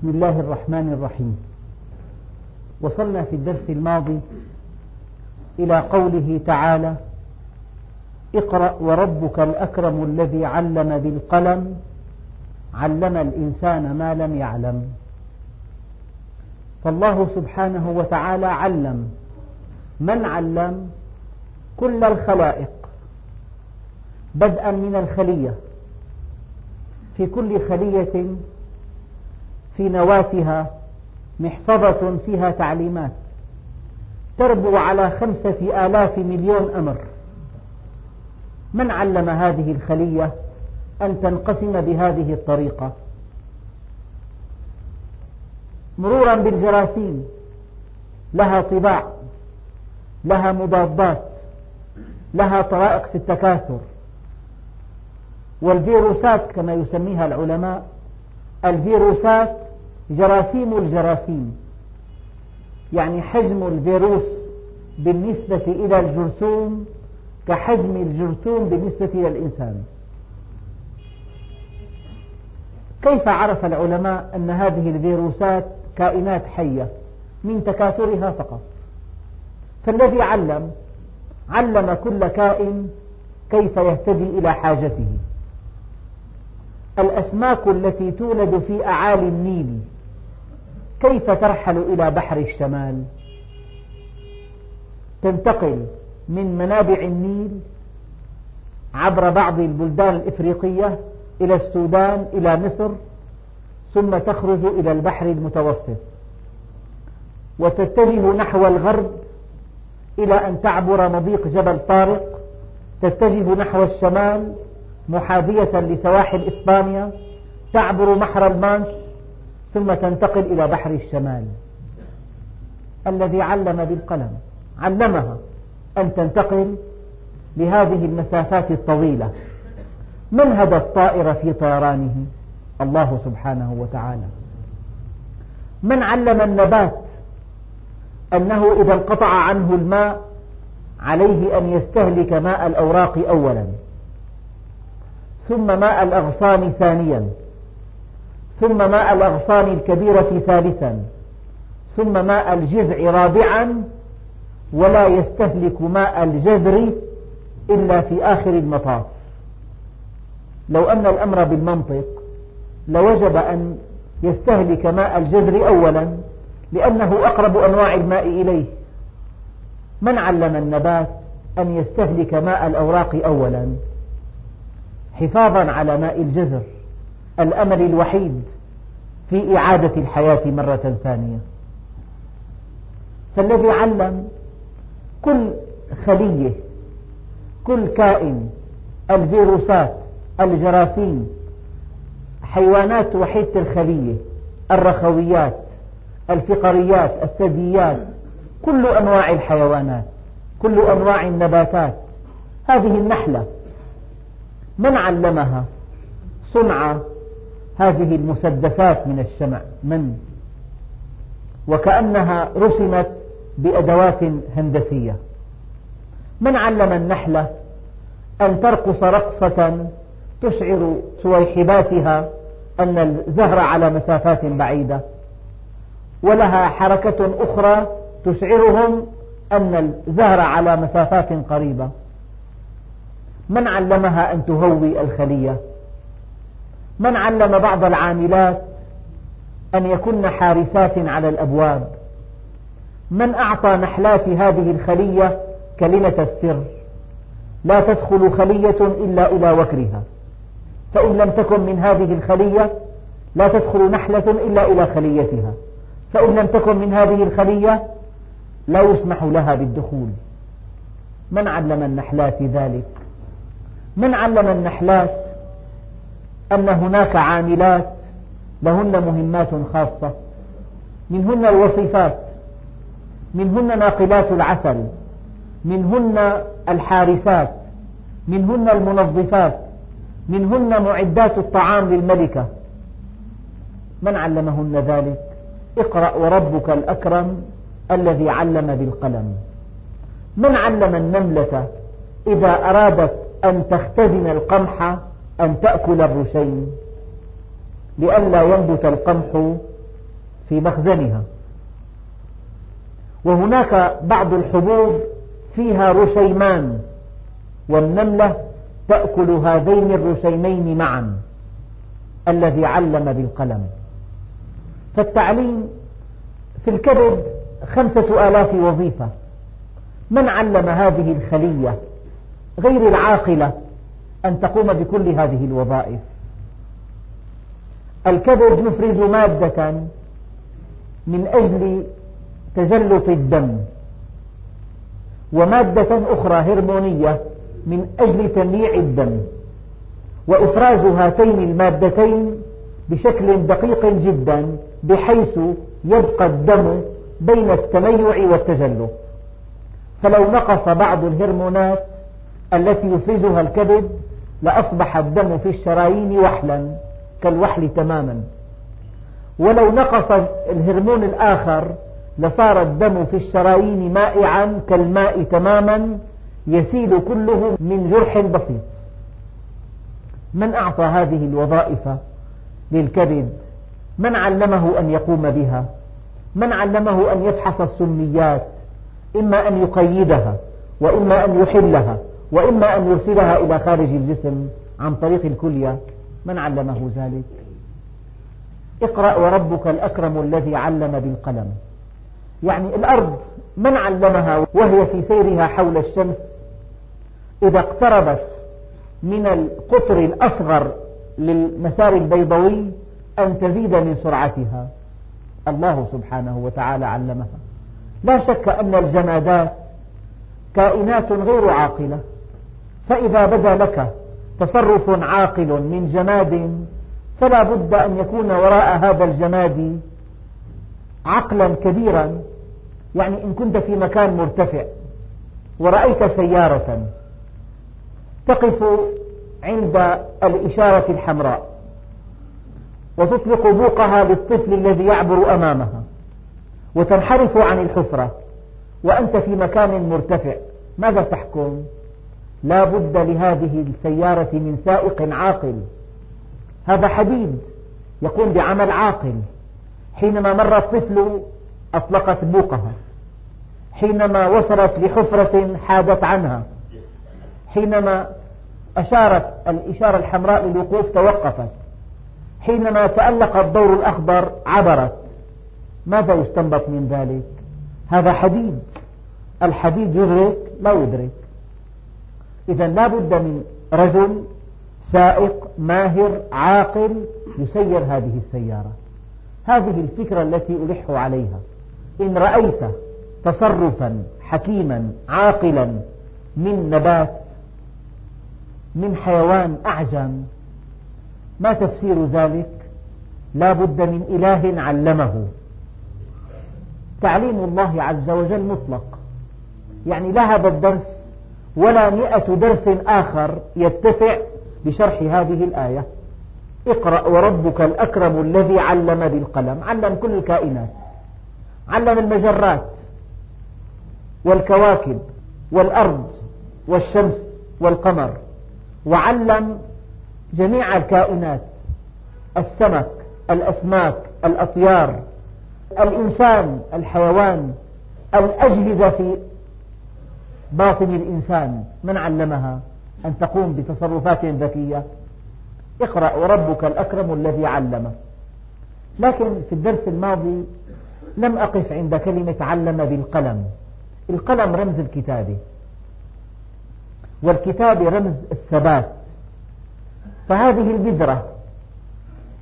بسم الله الرحمن الرحيم. وصلنا في الدرس الماضي إلى قوله تعالى اقرأ وربك الأكرم الذي علم بالقلم علم الإنسان ما لم يعلم. فالله سبحانه وتعالى علم من علم كل الخلائق بدءا من الخلية. في كل خلية في نواتها محفظة فيها تعليمات. تربو على خمسة آلاف مليون أمر. من علم هذه الخلية أن تنقسم بهذه الطريقة؟ مرورا بالجراثيم لها طباع لها مضادات لها طرائق في التكاثر. والفيروسات كما يسميها العلماء الفيروسات جراثيم الجراثيم يعني حجم الفيروس بالنسبة إلى الجرثوم كحجم الجرثوم بالنسبة إلى الإنسان. كيف عرف العلماء أن هذه الفيروسات كائنات حية من تكاثرها فقط؟ فالذي علم علم كل كائن كيف يهتدي إلى حاجته. الأسماك التي تولد في أعالي النيل كيف ترحل إلى بحر الشمال؟ تنتقل من منابع النيل عبر بعض البلدان الإفريقية إلى السودان إلى مصر ثم تخرج إلى البحر المتوسط. وتتجه نحو الغرب إلى أن تعبر مضيق جبل طارق. تتجه نحو الشمال محاذية لسواحل إسبانيا. تعبر بحر المانش ثم تنتقل إلى بحر الشمال الذي علم بالقلم. علمها أن تنتقل لهذه المسافات الطويلة. من هدى الطائر في طيرانه. الله سبحانه وتعالى. من علم النبات أنه إذا انقطع عنه الماء عليه أن يستهلك ماء الأوراق أولا. ثم ماء الأغصان ثانيا. ثم ماء الأغصان الكبيرة ثالثا. ثم ماء الجذع رابعا. ولا يستهلك ماء الجذر إلا في آخر المطاف. لو أن الأمر بالمنطق لوجب أن يستهلك ماء الجذر أولا لأنه أقرب أنواع الماء إليه. من علم النبات أن يستهلك ماء الأوراق أولا؟ حفاظا على ماء الجذر. الأمل الوحيد في إعادة الحياة مرة ثانية. فالذي علم كل خلية كل كائن الفيروسات الجراثيم حيوانات وحيدة الخلية الرخويات الفقريات الثدييات كل أنواع الحيوانات كل أنواع النباتات هذه النحلة من علمها؟ صنع هذه المسدسات من الشمع من؟ وكأنها رسمت بأدوات هندسية. من علم النحلة أن ترقص رقصة تشعر سويحباتها أن الزهر على مسافات بعيدة؟ ولها حركة أخرى تشعرهم أن الزهر على مسافات قريبة. من علمها أن تهوي الخلية؟ من علم بعض العاملات أن يكن حارسات على الأبواب؟ من أعطى نحلات هذه الخلية كلمة السر؟ لا تدخل خلية إلا إلى وكرها. فإن لم تكن من هذه الخلية لا تدخل نحلة إلا إلى خليتها. فإن لم تكن من هذه الخلية لا يسمح لها بالدخول. من علم النحلات ذلك؟ من علم النحلات أن هناك عاملات لهن مهمات خاصة. منهن الوصيفات منهن ناقلات العسل منهن الحارسات منهن المنظفات منهن معدات الطعام للملكة. من علمهن ذلك؟ اقرأ وربك الأكرم الذي علم بالقلم. من علم النملة إذا أرادت أن تختزن القمح أن تأكل الرشين لئلا ينبت القمح في مخزنها. وهناك بعض الحبوب فيها رشيمان والنملة تأكل هذين الرشيمين معا الذي علم بالقلم. فالتعليم في الكبد خمسة آلاف وظيفة. من علم هذه الخلية؟ غير العاقلة. أن تقوم بكل هذه الوظائف. الكبد يفرز مادة من أجل تجلط الدم ومادة أخرى هرمونية من أجل تمييع الدم وإفراز هاتين المادتين بشكل دقيق جدا بحيث يبقى الدم بين التميع والتجلط. فلو نقص بعض الهرمونات التي يفرزها الكبد لأصبح الدم في الشرايين وحلا كالوحل تماما. ولو نقص الهرمون الآخر لصار الدم في الشرايين مائعا كالماء تماما يسيل كله من جرح بسيط. من أعطى هذه الوظائف للكبد؟ من علمه أن يقوم بها؟ من علمه أن يفحص السميات؟ إما أن يقيدها وإما أن يحلها. وإما أن يرسلها إلى خارج الجسم عن طريق الكلية من علمه ذلك؟ اقرأ وربك الأكرم الذي علم بالقلم. يعني الأرض من علمها وهي في سيرها حول الشمس؟ إذا اقتربت من القطر الأصغر للمسار البيضوي أن تزيد من سرعتها. الله سبحانه وتعالى علمها. لا شك أن الجمادات كائنات غير عاقلة. فإذا بدا لك تصرف عاقل من جماد فلا بد أن يكون وراء هذا الجماد عقلا كبيرا يعني إن كنت في مكان مرتفع ورأيت سيارة تقف عند الإشارة الحمراء وتطلق بوقها للطفل الذي يعبر أمامها وتنحرف عن الحفرة وأنت في مكان مرتفع ماذا تحكم؟ لا بد لهذه السيارة من سائق عاقل. هذا حديد يقوم بعمل عاقل. حينما مر الطفل أطلقت بوقها. حينما وصلت لحفرة حادت عنها. حينما أشارت الإشارة الحمراء للوقوف توقفت. حينما تألق الدور الأخضر عبرت. ماذا يستنبط من ذلك؟ هذا حديد. الحديد يدرك لا يدرك. إذا لا بد من رجل سائق ماهر عاقل يسير هذه السيارة. هذه الفكرة التي ألح عليها. إن رأيت تصرفا حكيما عاقلا من نبات من حيوان أعجم ما تفسير ذلك؟ لا بد من إله علمه. تعليم الله عز وجل مطلق. يعني لا هذا الدرس ولا مئة درس آخر يتسع لشرح هذه الآية. اقرأ وربك الأكرم الذي علم بالقلم. علم كل الكائنات. علم المجرات والكواكب والأرض والشمس والقمر. وعلم جميع الكائنات. السمك الأسماك الأطيار الإنسان الحيوان الأجهزة في باطن الإنسان من علمها؟ أن تقوم بتصرفات ذكية. اقرأ وربك الأكرم الذي علم لكن في الدرس الماضي لم أقف عند كلمة علم بالقلم. القلم رمز الكتابة والكتابة رمز الثبات. فهذه البذرة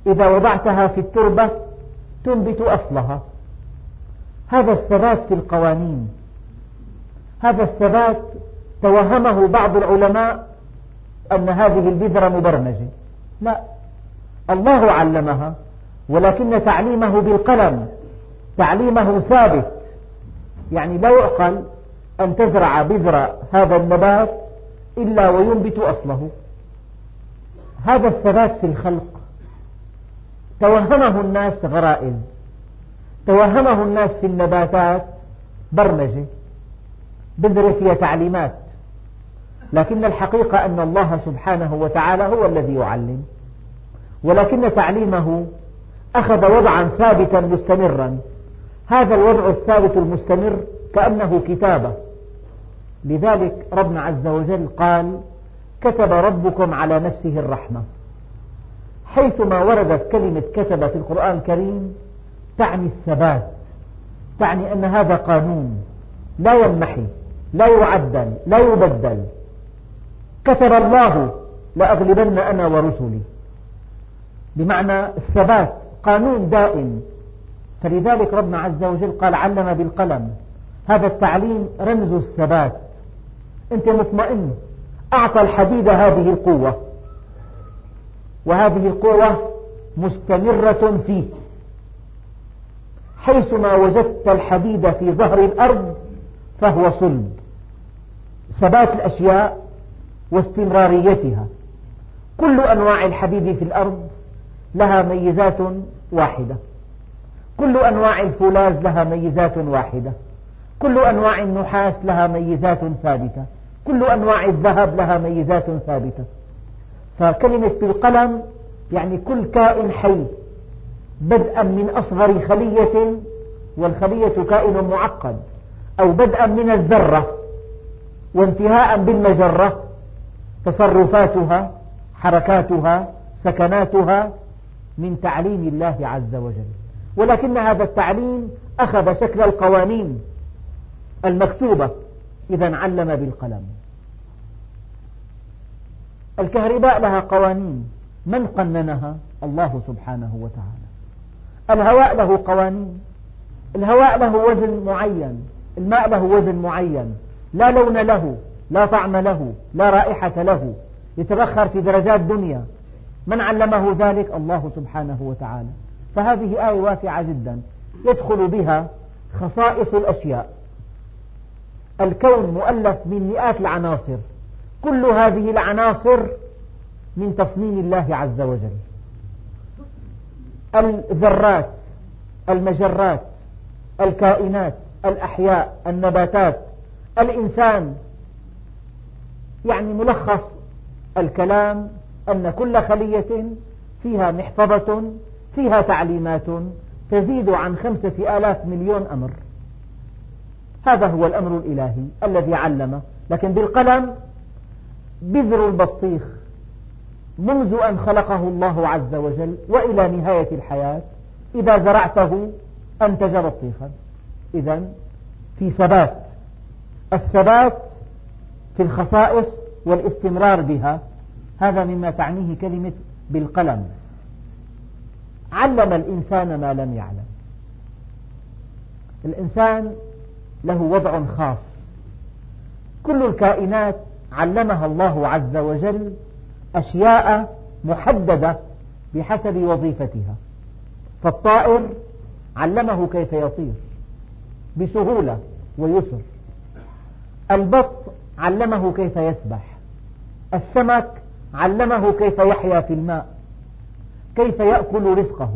إذا وضعتها في التربة تنبت أصلها. هذا الثبات في القوانين. هذا الثبات توهمه بعض العلماء أن هذه البذرة مبرمجة. لا الله علمها ولكن تعليمه بالقلم تعليمه ثابت. يعني لا يعقل أن تزرع بذر هذا النبات إلا وينبت أصله. هذا الثبات في الخلق. توهمه الناس غرائز. توهمه الناس في النباتات برمجة. بذرة فيها تعليمات. لكن الحقيقة أن الله سبحانه وتعالى هو الذي يعلم. ولكن تعليمه أخذ وضعا ثابتا مستمرا. هذا الوضع الثابت المستمر كأنه كتابة. لذلك ربنا عز وجل قال كتب ربكم على نفسه الرحمة حيثما وردت كلمة كتب في القرآن الكريم تعني الثبات تعني أن هذا قانون لا ينمحي لا يعدل لا يبدل كتب الله لأغلبن أنا ورسلي. بمعنى الثبات قانون دائم. فلذلك ربنا عز وجل قال علم بالقلم. هذا التعليم رمز الثبات. أنت مطمئن. أعطى الحديد هذه القوة. وهذه القوة مستمرة فيه. حيثما وجدت الحديد في ظهر الأرض فهو صلب. ثبات الأشياء واستمراريتها. كل أنواع الحديد في الأرض لها ميزات واحدة. كل أنواع الفولاذ لها ميزات واحدة. كل أنواع النحاس لها ميزات ثابتة. كل أنواع الذهب لها ميزات ثابتة. فكلمة بالقلم يعني كل كائن حي بدءا من أصغر خلية والخلية كائن معقد أو بدءا من الذرة. وانتهاء بالمجرة تصرفاتها حركاتها سكناتها من تعليم الله عز وجل. ولكن هذا التعليم أخذ شكل القوانين المكتوبة. إذا علم بالقلم. الكهرباء لها قوانين. من قننها؟ الله سبحانه وتعالى. الهواء له قوانين. الهواء له وزن معين. الماء له وزن معين. لا لون له لا طعم له لا رائحة له. يتبخر في درجات دنيا. من علمه ذلك؟ الله سبحانه وتعالى. فهذه آية واسعة جدا. يدخل بها خصائص الأشياء. الكون مؤلف من مئات العناصر. كل هذه العناصر من تصميم الله عز وجل. الذرات المجرات الكائنات الأحياء النباتات الإنسان يعني ملخص الكلام أن كل خلية فيها محفظة فيها تعليمات تزيد عن خمسة آلاف مليون أمر. هذا هو الأمر الإلهي الذي علم لكن بالقلم بذر البطيخ منذ أن خلقه الله عز وجل وإلى نهاية الحياة إذا زرعته أنتج بطيخا. إذا في ثبات الثبات في الخصائص والاستمرار بها. هذا مما تعنيه كلمة بالقلم. علم الإنسان ما لم يعلم. الإنسان له وضع خاص. كل الكائنات علمها الله عز وجل أشياء محددة بحسب وظيفتها. فالطائر علمه كيف يطير. بسهولة ويسر. البط علمه كيف يسبح. السمك علمه كيف يحيا في الماء. كيف يأكل رزقه.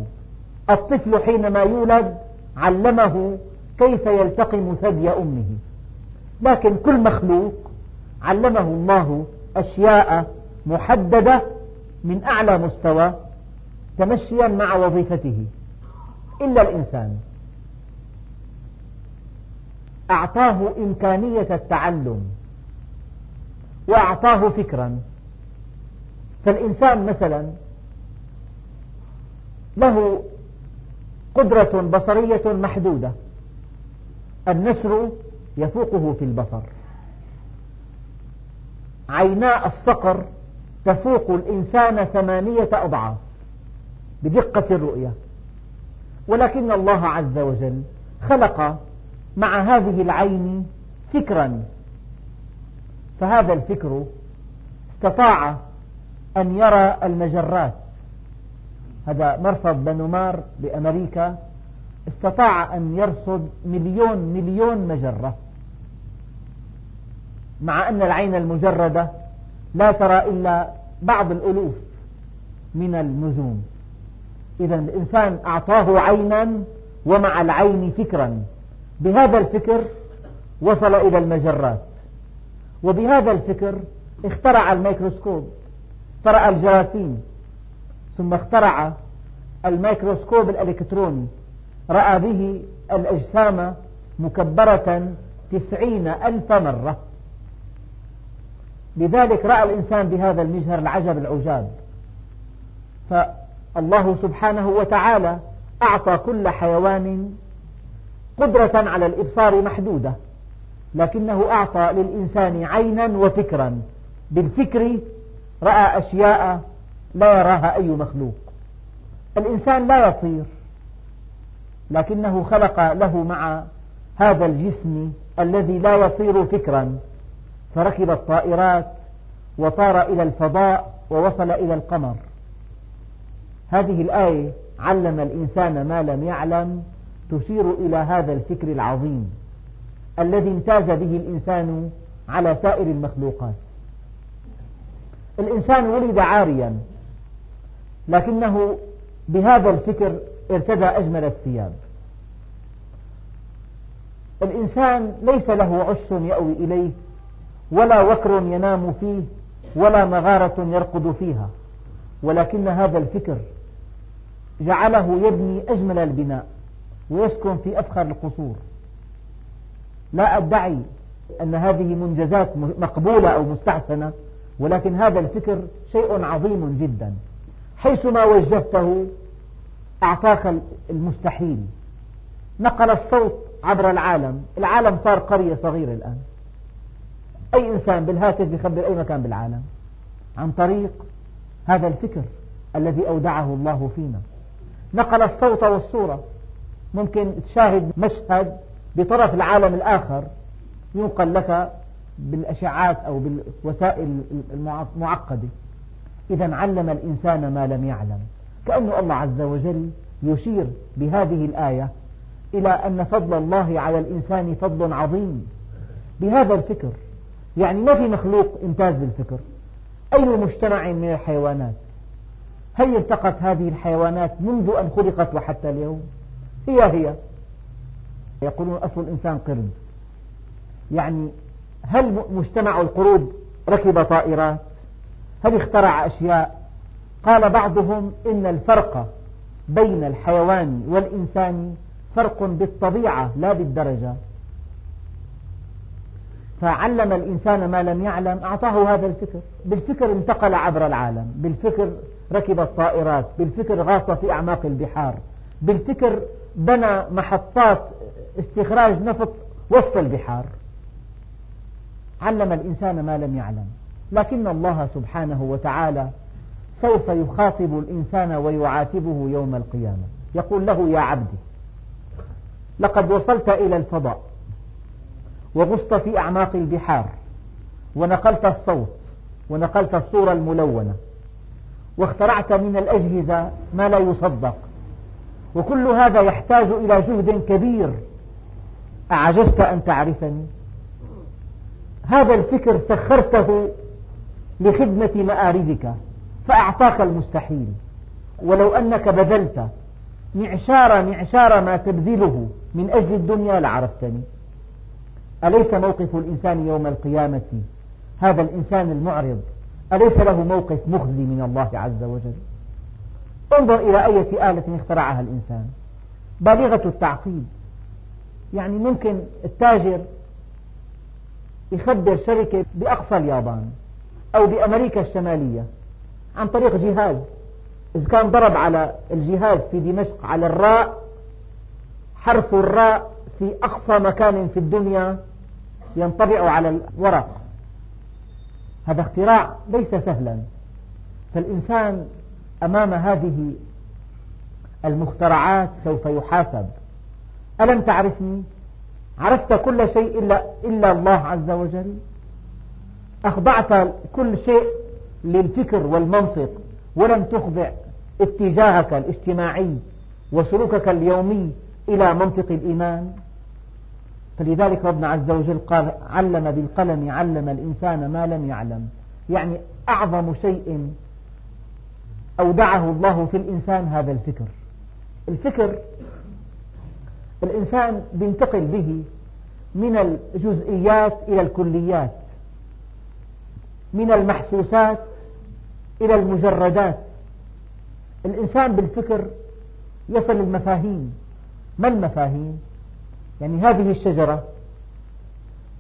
الطفل حينما يولد علمه كيف يلتقم ثدي أمه. لكن كل مخلوق علمه الله أشياء محددة من أعلى مستوى تمشيا مع وظيفته. إلا الإنسان. أعطاه إمكانية التعلم وأعطاه فكرا. فالإنسان مثلا له قدرة بصرية محدودة. النسر يفوقه في البصر. عينا الصقر تفوق الإنسان ثمانية أضعاف بدقة الرؤية. ولكن الله عز وجل خلق مع هذه العين فكرا. فهذا الفكر استطاع أن يرى المجرات. هذا مرصد بنومار بأمريكا استطاع أن يرصد مليون مليون مجرة. مع أن العين المجردة لا ترى إلا بعض الألوف من النجوم. إذا الإنسان أعطاه عينا ومع العين فكرا. بهذا الفكر وصل إلى المجرات. وبهذا الفكر اخترع الميكروسكوب اخترع الجراثيم ثم اخترع الميكروسكوب الإلكتروني. رأى به الأجسام مكبرة تسعين ألف مرة. لذلك رأى الإنسان بهذا المجهر العجب العجاب. فالله سبحانه وتعالى أعطى كل حيوان قدرة على الإبصار محدودة لكنه أعطى للإنسان عينا وفكرا. بالفكر رأى أشياء لا يراها أي مخلوق. الإنسان لا يطير لكنه خلق له مع هذا الجسم الذي لا يطير فكرا. فركب الطائرات وطار إلى الفضاء ووصل إلى القمر. هذه الآية علم الإنسان ما لم يعلم تشير إلى هذا الفكر العظيم الذي امتاز به الإنسان على سائر المخلوقات. الإنسان ولد عاريا لكنه بهذا الفكر ارتدى أجمل الثياب. الإنسان ليس له عش يأوي إليه ولا وكر ينام فيه ولا مغارة يرقد فيها ولكن هذا الفكر جعله يبني أجمل البناء. ويسكن في أفخر القصور. لا أدعي أن هذه منجزات مقبولة أو مستحسنة ولكن هذا الفكر شيء عظيم جدا. حيثما وجهته أعطاك المستحيل. نقل الصوت عبر العالم. العالم صار قرية صغيرة الآن. أي إنسان بالهاتف يخبر أي مكان بالعالم. عن طريق هذا الفكر الذي أودعه الله فينا. نقل الصوت والصورة. ممكن تشاهد مشهد بطرف العالم الآخر ينقل لك بالأشعات أو بالوسائل المعقدة. إذا علم الإنسان ما لم يعلم. كأن الله عز وجل يشير بهذه الآية إلى أن فضل الله على الإنسان فضل عظيم. بهذا الفكر يعني ما في مخلوق امتاز بالفكر أي مجتمع من الحيوانات؟ هل ارتقت هذه الحيوانات منذ أن خلقت وحتى اليوم؟ هي هي. يقولون أصل الإنسان قرد. يعني هل مجتمع القرود ركب طائرات؟ هل اخترع أشياء؟ قال بعضهم إن الفرق بين الحيوان والإنسان فرق بالطبيعة لا بالدرجة. فعلم الإنسان ما لم يعلم أعطاه هذا الفكر. بالفكر انتقل عبر العالم. بالفكر ركب الطائرات. بالفكر غاص في أعماق البحار. بالفكر بنى محطات استخراج نفط وسط البحار. علم الإنسان ما لم يعلم. لكن الله سبحانه وتعالى سوف يخاطب الإنسان ويعاتبه يوم القيامة. يقول له يا عبدي لقد وصلت إلى الفضاء وغصت في أعماق البحار ونقلت الصوت ونقلت الصورة الملونة واخترعت من الأجهزة ما لا يصدق وكل هذا يحتاج إلى جهد كبير. أعجزت أن تعرفني؟ هذا الفكر سخرته لخدمة مآربك فأعطاك المستحيل. ولو أنك بذلت معشار معشار ما تبذله من أجل الدنيا لعرفتني. أليس موقف الإنسان يوم القيامة؟ هذا الإنسان المعرض أليس له موقف مخزي من الله عز وجل؟ انظر إلى أية آلة اخترعها الإنسان. بالغة التعقيد. يعني ممكن التاجر يخبر شركة بأقصى اليابان أو بأمريكا الشمالية عن طريق جهاز. إذا كان ضرب على الجهاز في دمشق على الراء حرف الراء في أقصى مكان في الدنيا ينطبع على الورق. هذا اختراع ليس سهلا. فالإنسان أمام هذه المخترعات سوف يحاسب. ألم تعرفني؟ عرفت كل شيء إلا, إلا الله عز وجل؟ أخضعت كل شيء للفكر والمنطق ولم تخضع اتجاهك الاجتماعي وسلوكك اليومي إلى منطق الإيمان. فلذلك ربنا عز وجل قال علم بالقلم علم الإنسان ما لم يعلم. يعني أعظم شيء أودعه الله في الإنسان هذا الفكر. الفكر الإنسان بينتقل به من الجزئيات إلى الكليات من المحسوسات إلى المجردات. الإنسان بالفكر يصل المفاهيم ما المفاهيم؟ يعني هذه الشجرة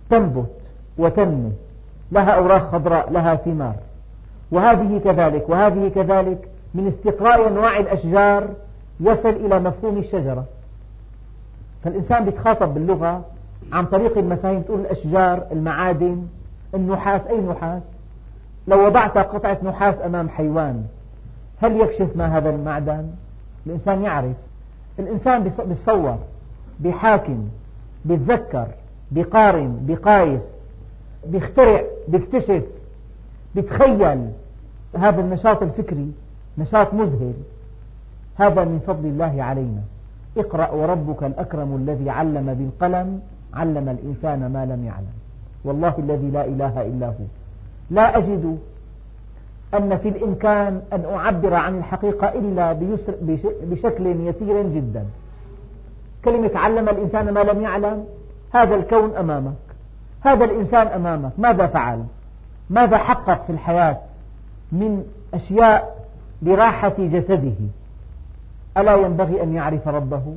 تنبت وتنمو لها أوراق خضراء لها ثمار. وهذه كذلك وهذه كذلك من استقراء أنواع الأشجار يصل إلى مفهوم الشجرة. فالإنسان يتخاطب باللغة عن طريق المفاهيم تقول الأشجار المعادن النحاس أي نحاس؟ لو وضعت قطعة نحاس أمام حيوان هل يكشف ما هذا المعدن؟ الإنسان يعرف. الإنسان بيتصور بيحاكم بيتذكر بيقارن بيقايس بيخترع بيكتشف بيتخيل. هذا النشاط الفكري نشاط مذهل. هذا من فضل الله علينا. اقرأ وربك الأكرم الذي علم بالقلم علم الإنسان ما لم يعلم. والله الذي لا إله إلا هو. لا أجد أن في الإمكان أن أعبر عن الحقيقة إلا بشكل يسير جدا. كلمة علم الإنسان ما لم يعلم هذا الكون أمامك. هذا الإنسان أمامك. ماذا فعل؟ ماذا حقق في الحياة؟ من أشياء لراحة جسده. ألا ينبغي أن يعرف ربه؟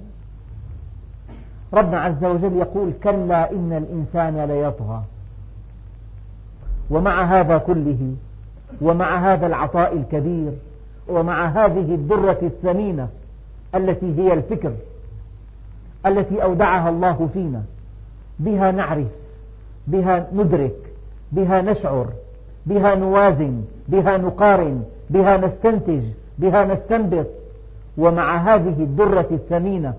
ربنا عز وجل يقول كلا إن الإنسان ليطغى. ومع هذا كله ومع هذا العطاء الكبير ومع هذه الدرة الثمينة التي هي الفكر التي أودعها الله فينا بها نعرف بها ندرك بها نشعر بها نوازن بها نقارن بها نستنتج بها نستنبط. ومع هذه الدرة الثمينة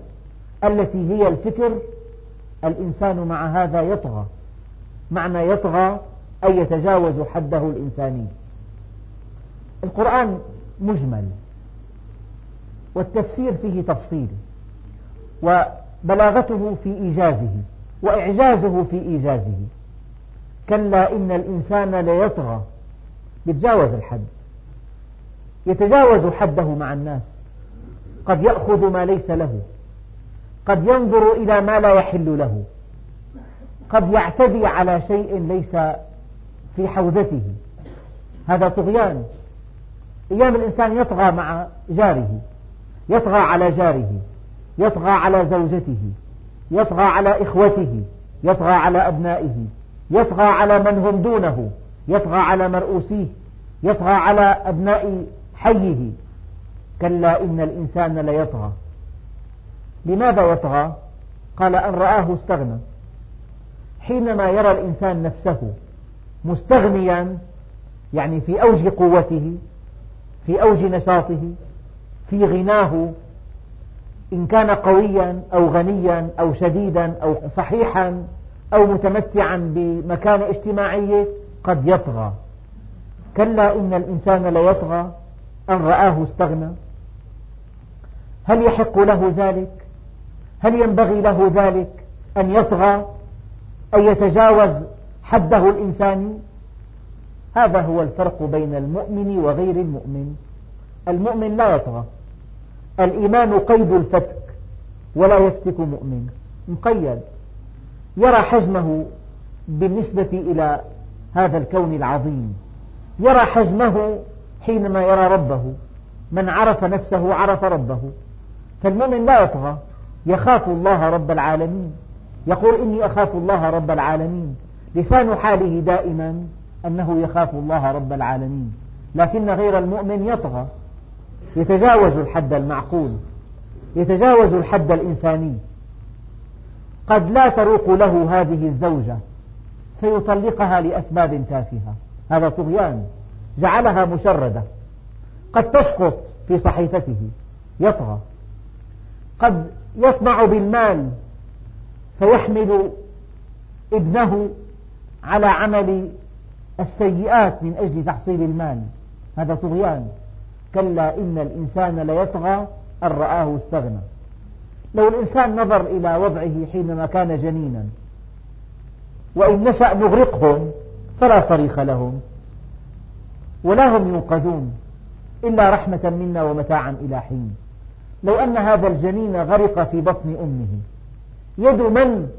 التي هي الفكر الإنسان مع هذا يطغى. معنى يطغى أي يتجاوز حده الإنساني. القرآن مجمل والتفسير فيه تفصيل وبلاغته في إيجازه وإعجازه في إيجازه. كلا إن الإنسان ليطغى يتجاوز الحد. يتجاوز حده مع الناس. قد يأخذ ما ليس له. قد ينظر إلى ما لا يحل له. قد يعتدي على شيء ليس في حوزته. هذا طغيان. أيام الإنسان يطغى مع جاره. يطغى على جاره. يطغى على زوجته. يطغى على إخوته. يطغى على أبنائه. يطغى على من هم دونه. يطغى على مرؤوسيه يطغى على أبناء حيه. كلا إن الإنسان ليطغى لماذا يطغى؟ قال أن رآه استغنى. حينما يرى الإنسان نفسه مستغنيا يعني في أوج قوته في أوج نشاطه في غناه إن كان قويا أو غنيا أو شديدا أو صحيحا أو متمتعا بمكانة اجتماعية قد يطغى. كلا إن الإنسان ليطغى أن رآه استغنى. هل يحق له ذلك؟ هل ينبغي له ذلك أن يطغى؟ أن يتجاوز حده الإنساني هذا هو الفرق بين المؤمن وغير المؤمن. المؤمن لا يطغى. الإيمان قيد الفتك ولا يفتك مؤمن. مقيد. يرى حجمه بالنسبة إلى هذا الكون العظيم. يرى حجمه حينما يرى ربه. من عرف نفسه عرف ربه. فالمؤمن لا يطغى. يخاف الله رب العالمين. يقول إني أخاف الله رب العالمين. لسان حاله دائما أنه يخاف الله رب العالمين. لكن غير المؤمن يطغى. يتجاوز الحد المعقول. يتجاوز الحد الإنساني. قد لا تروق له هذه الزوجة. فيطلقها لأسباب تافهة. هذا طغيان. جعلها مشردة. قد تسقط في صحيفته. يطغى. قد يطمع بالمال. فيحمل ابنه على عمل السيئات من أجل تحصيل المال. هذا طغيان. كلا إن الإنسان ليطغى أن رآه استغنى. لو الإنسان نظر إلى وضعه حينما كان جنينا وإن نشأ نغرقهم فلا صريخ لهم ولا هم ينقذون إلا رحمة منا ومتاعا إلى حين. لو أن هذا الجنين غرق في بطن أمه يد من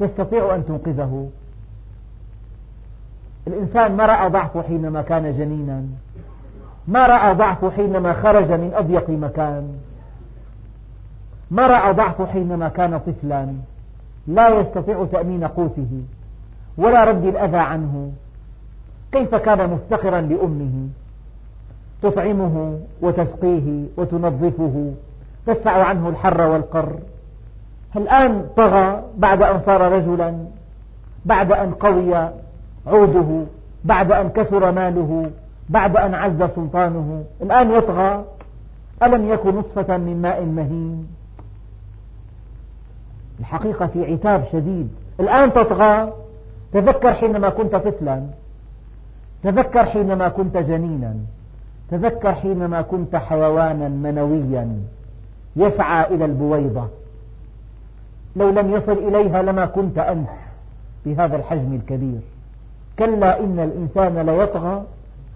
تستطيع أن تنقذه؟ الإنسان ما رأى ضعفه حينما كان جنينا ما رأى ضعفه حينما خرج من أضيق مكان ما رأى ضعفه حينما كان طفلا لا يستطيع تأمين قوته. ولا رد الأذى عنه. كيف كان مفتقرا لأمه؟ تطعمه وتسقيه وتنظفه تدفع عنه الحر والقر. الآن طغى بعد أن صار رجلا بعد أن قوي عوده بعد أن كثر ماله بعد أن عز سلطانه. الآن يطغى. ألم يكن نطفة من ماء مهين؟ الحقيقة في عتاب شديد. الآن تطغى. تذكر حينما كنت طفلا. تذكر حينما كنت جنينا. تذكر حينما كنت حيوانا منويا. يسعى إلى البويضة. لو لم يصل إليها لما كنت أنت بهذا الحجم الكبير. كلا إن الإنسان ليطغى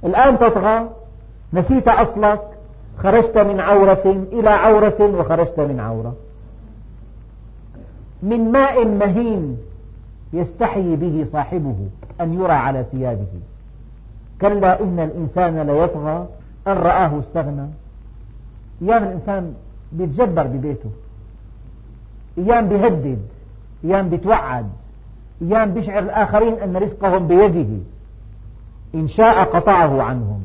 الآن تطغى. نسيت أصلك. خرجت من عورة إلى عورة وخرجت من عورة. من ماء مهين يستحيي به صاحبه أن يرى على ثيابه. كلا إن الإنسان ليطغى أن رآه استغنى. أيام الإنسان بيتجبر ببيته. أيام بيهدد. أيام بيتوعد. أيام بيشعر الآخرين أن رزقهم بيده. إن شاء قطعه عنهم.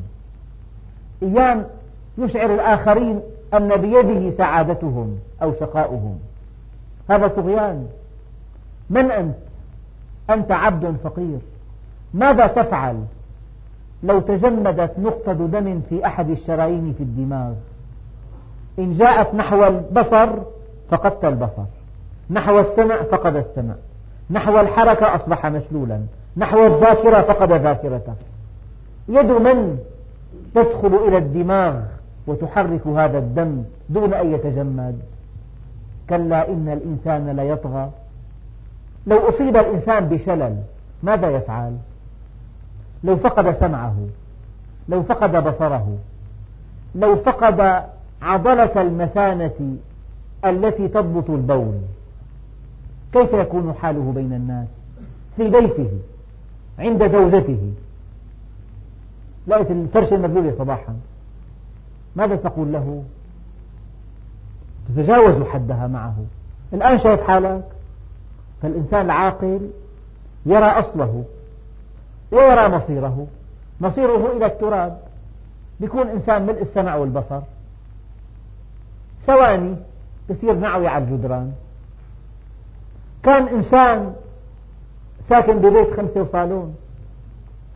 أيام يشعر الآخرين أن بيده سعادتهم أو شقاؤهم. هذا طغيان من أنت؟ أنت عبد فقير. ماذا تفعل؟ لو تجمدت نقطة دم في أحد الشرايين في الدماغ. إن جاءت نحو البصر فقدت البصر. نحو السمع فقد السمع. نحو الحركة أصبح مشلولا. نحو الذاكرة فقد ذاكرته. يد من تدخل إلى الدماغ وتحرك هذا الدم دون أن يتجمد؟ كلا إن الإنسان ليطغى لو أصيب الإنسان بشلل ماذا يفعل؟ لو فقد سمعه لو فقد بصره لو فقد عضلة المثانة التي تضبط البول كيف يكون حاله بين الناس؟ في بيته عند زوجته لقيت الفرشة المبلولة صباحا. ماذا تقول له؟ تتجاوز حدها معه. الآن شايف حالك؟ فالإنسان العاقل يرى أصله ويرى مصيره. مصيره إلى التراب. بيكون إنسان ملء السمع والبصر. ثواني بصير نعوي على الجدران. كان إنسان ساكن ببيت خمسة وصالون.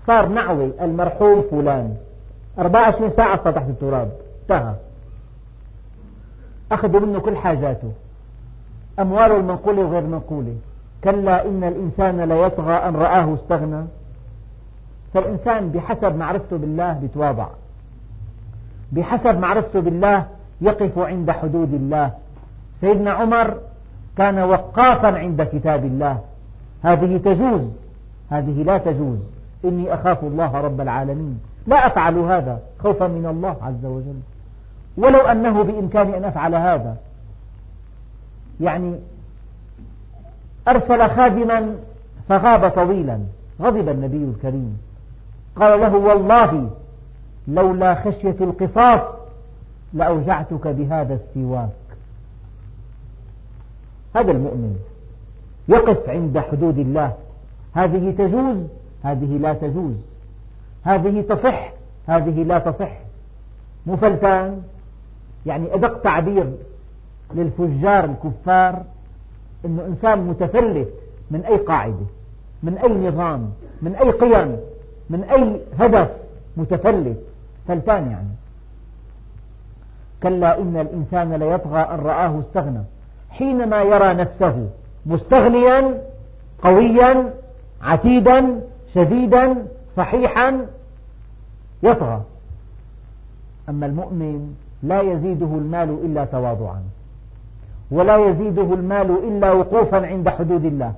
صار نعوي المرحوم فلان. 24 ساعة صار تحت التراب انتهى. أخذوا منه كل حاجاته. أمواله المنقولة وغير المنقولة كلا إن الإنسان ليطغى أن رآه استغنى. فالإنسان بحسب معرفته بالله بيتواضع بحسب معرفته بالله يقف عند حدود الله. سيدنا عمر كان وقافا عند كتاب الله. هذه تجوز. هذه لا تجوز. إني أخاف الله رب العالمين. لا أفعل هذا خوفا من الله عز وجل. ولو أنه بإمكاني أن أفعل هذا. يعني أرسل خادما فغاب طويلا غضب النبي الكريم. قال له والله لولا خشية القصاص لأوجعتك بهذا السواك. هذا المؤمن يقف عند حدود الله. هذه تجوز هذه لا تجوز. هذه تصح هذه لا تصح. مفلتان يعني أدق تعبير للفجار الكفار أنه إنسان متفلت من أي قاعدة من أي نظام من أي قيم من أي هدف متفلت فلتان يعني. كلا إن الإنسان ليطغى أن رآه استغنى حينما يرى نفسه مستغنيا قويا عتيدا شديدا صحيحا يطغى. أما المؤمن لا يزيده المال إلا تواضعا. ولا يزيده المال إلا وقوفا عند حدود الله.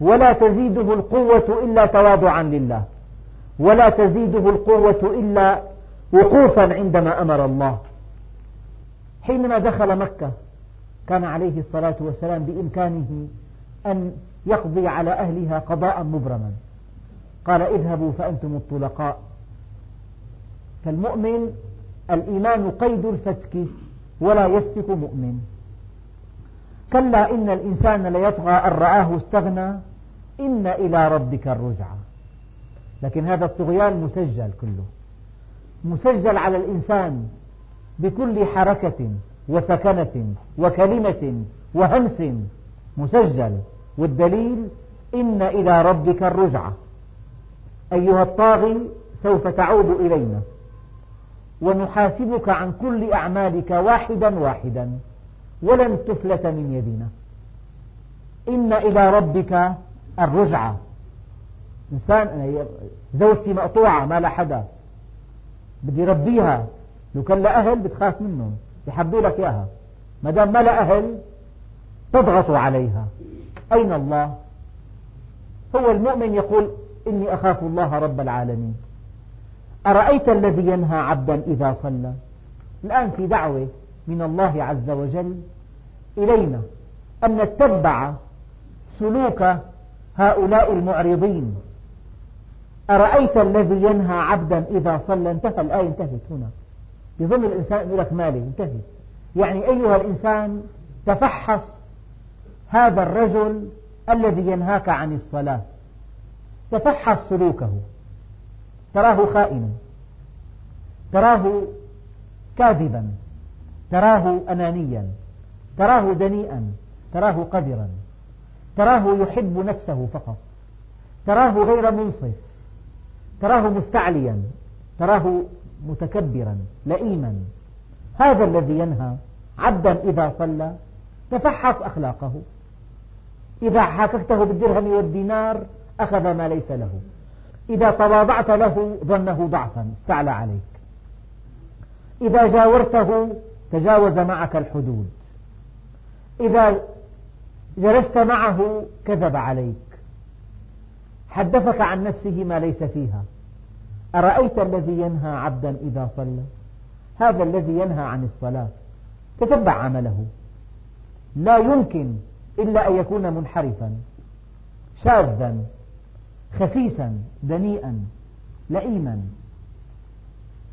ولا تزيده القوة إلا تواضعا لله. ولا تزيده القوة إلا وقوفا عندما أمر الله. حينما دخل مكة كان عليه الصلاة والسلام بإمكانه أن يقضي على أهلها قضاء مبرما. قال اذهبوا فأنتم الطلقاء. فالمؤمن الإيمان قيد الفتك ولا يفتك مؤمن. كلا إن الإنسان ليطغى أن رآه استغنى إن إلى ربك الرجعى لكن هذا الطغيان مسجل كله. مسجل على الإنسان بكل حركة وسكنة وكلمة وهمس. مسجل. والدليل إن إلى ربك الرجعى أيها الطاغي سوف تعود إلينا. ونحاسبك عن كل أعمالك واحدا واحدا. ولن تفلت من يدنا إن إلى ربك الرجعة. إنسان زوجتي مقطوعة ما لها حدا. بدي ربيها. لو كان لها أهل بتخاف منهم يحبوا لك إياها. ما دام ما لها أهل تضغط عليها. أين الله؟ هو المؤمن يقول إني أخاف الله رب العالمين. أرأيت الذي ينهى عبدا إذا صلى؟ الآن في دعوة. من الله عز وجل إلينا أن نتبع سلوك هؤلاء المعرضين. أرأيت الذي ينهى عبدا إذا صلى؟ انتهى الآية انتهت هنا. يظن الإنسان يقول لك مالي انتهت. يعني أيها الإنسان تفحص هذا الرجل الذي ينهاك عن الصلاة. تفحص سلوكه. تراه خائنا. تراه كاذبا. تراه أنانيا تراه دنيئا تراه قذرا تراه يحب نفسه فقط تراه غير منصف تراه مستعليا تراه متكبرا لئيما. هذا الذي ينهى عبدا إذا صلى تفحص أخلاقه. إذا حاككته بالدرهم والدينار أخذ ما ليس له. إذا تواضعت له ظنه ضعفا استعلى عليك. إذا جاورته تجاوز معك الحدود. إذا جلست معه كذب عليك. حدثك عن نفسه ما ليس فيها. أرأيت الذي ينهى عبدا إذا صلى؟ هذا الذي ينهى عن الصلاة. تتبع عمله. لا يمكن إلا أن يكون منحرفا شاذا خسيسا دنيئا لئيما.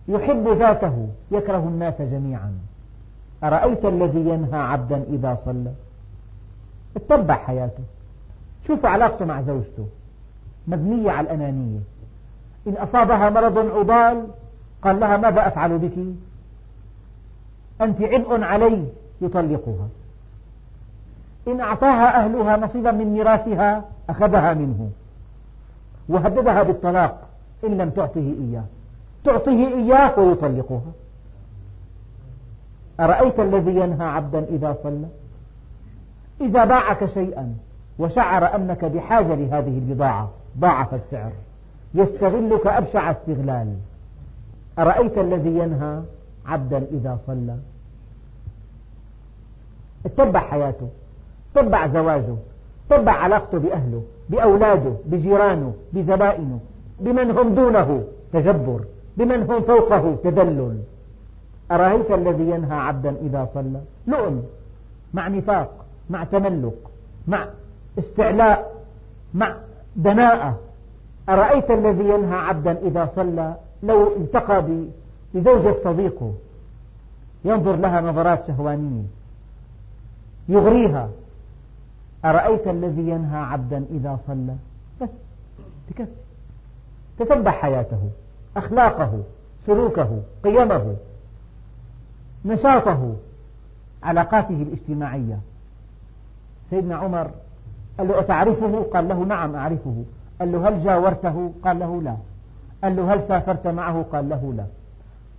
يحب ذاته يكره الناس جميعا. أرأيت الذي ينهى عبدا إذا صلى؟ اتبع حياته. شوف علاقته مع زوجته. مبنية على الأنانية. إن أصابها مرض عضال قال لها ماذا أفعل بك؟ أنت عبء علي يطلقها. إن أعطاها أهلها نصيبا من ميراثها أخذها منه. وهددها بالطلاق إن لم تعطه إياه. تعطيه إياه ويطلقها. أرأيت الذي ينهى عبدا إذا صلى؟ إذا باعك شيئا وشعر أنك بحاجة لهذه البضاعة ضاعف السعر. يستغلك أبشع استغلال. أرأيت الذي ينهى عبدا إذا صلى؟ اتبع حياته تبع زواجه تبع علاقته بأهله بأولاده بجيرانه بزبائنه بمن هم دونه؟ تجبر بمن هم فوقه؟ تدلل أرأيت الذي ينهى عبدا إذا صلى؟ لؤم مع نفاق مع تملق مع استعلاء مع دناءة. أرأيت الذي ينهى عبدا إذا صلى؟ لو التقى بزوجة صديقه. ينظر لها نظرات شهوانية. يغريها. أرأيت الذي ينهى عبدا إذا صلى؟ بس تكفي. تتبع حياته أخلاقه سلوكه قيمه. نشاطه علاقاته الاجتماعية. سيدنا عمر قال له أتعرفه؟ قال له نعم أعرفه. قال له هل جاورته؟ قال له لا. قال له هل سافرت معه؟ قال له لا.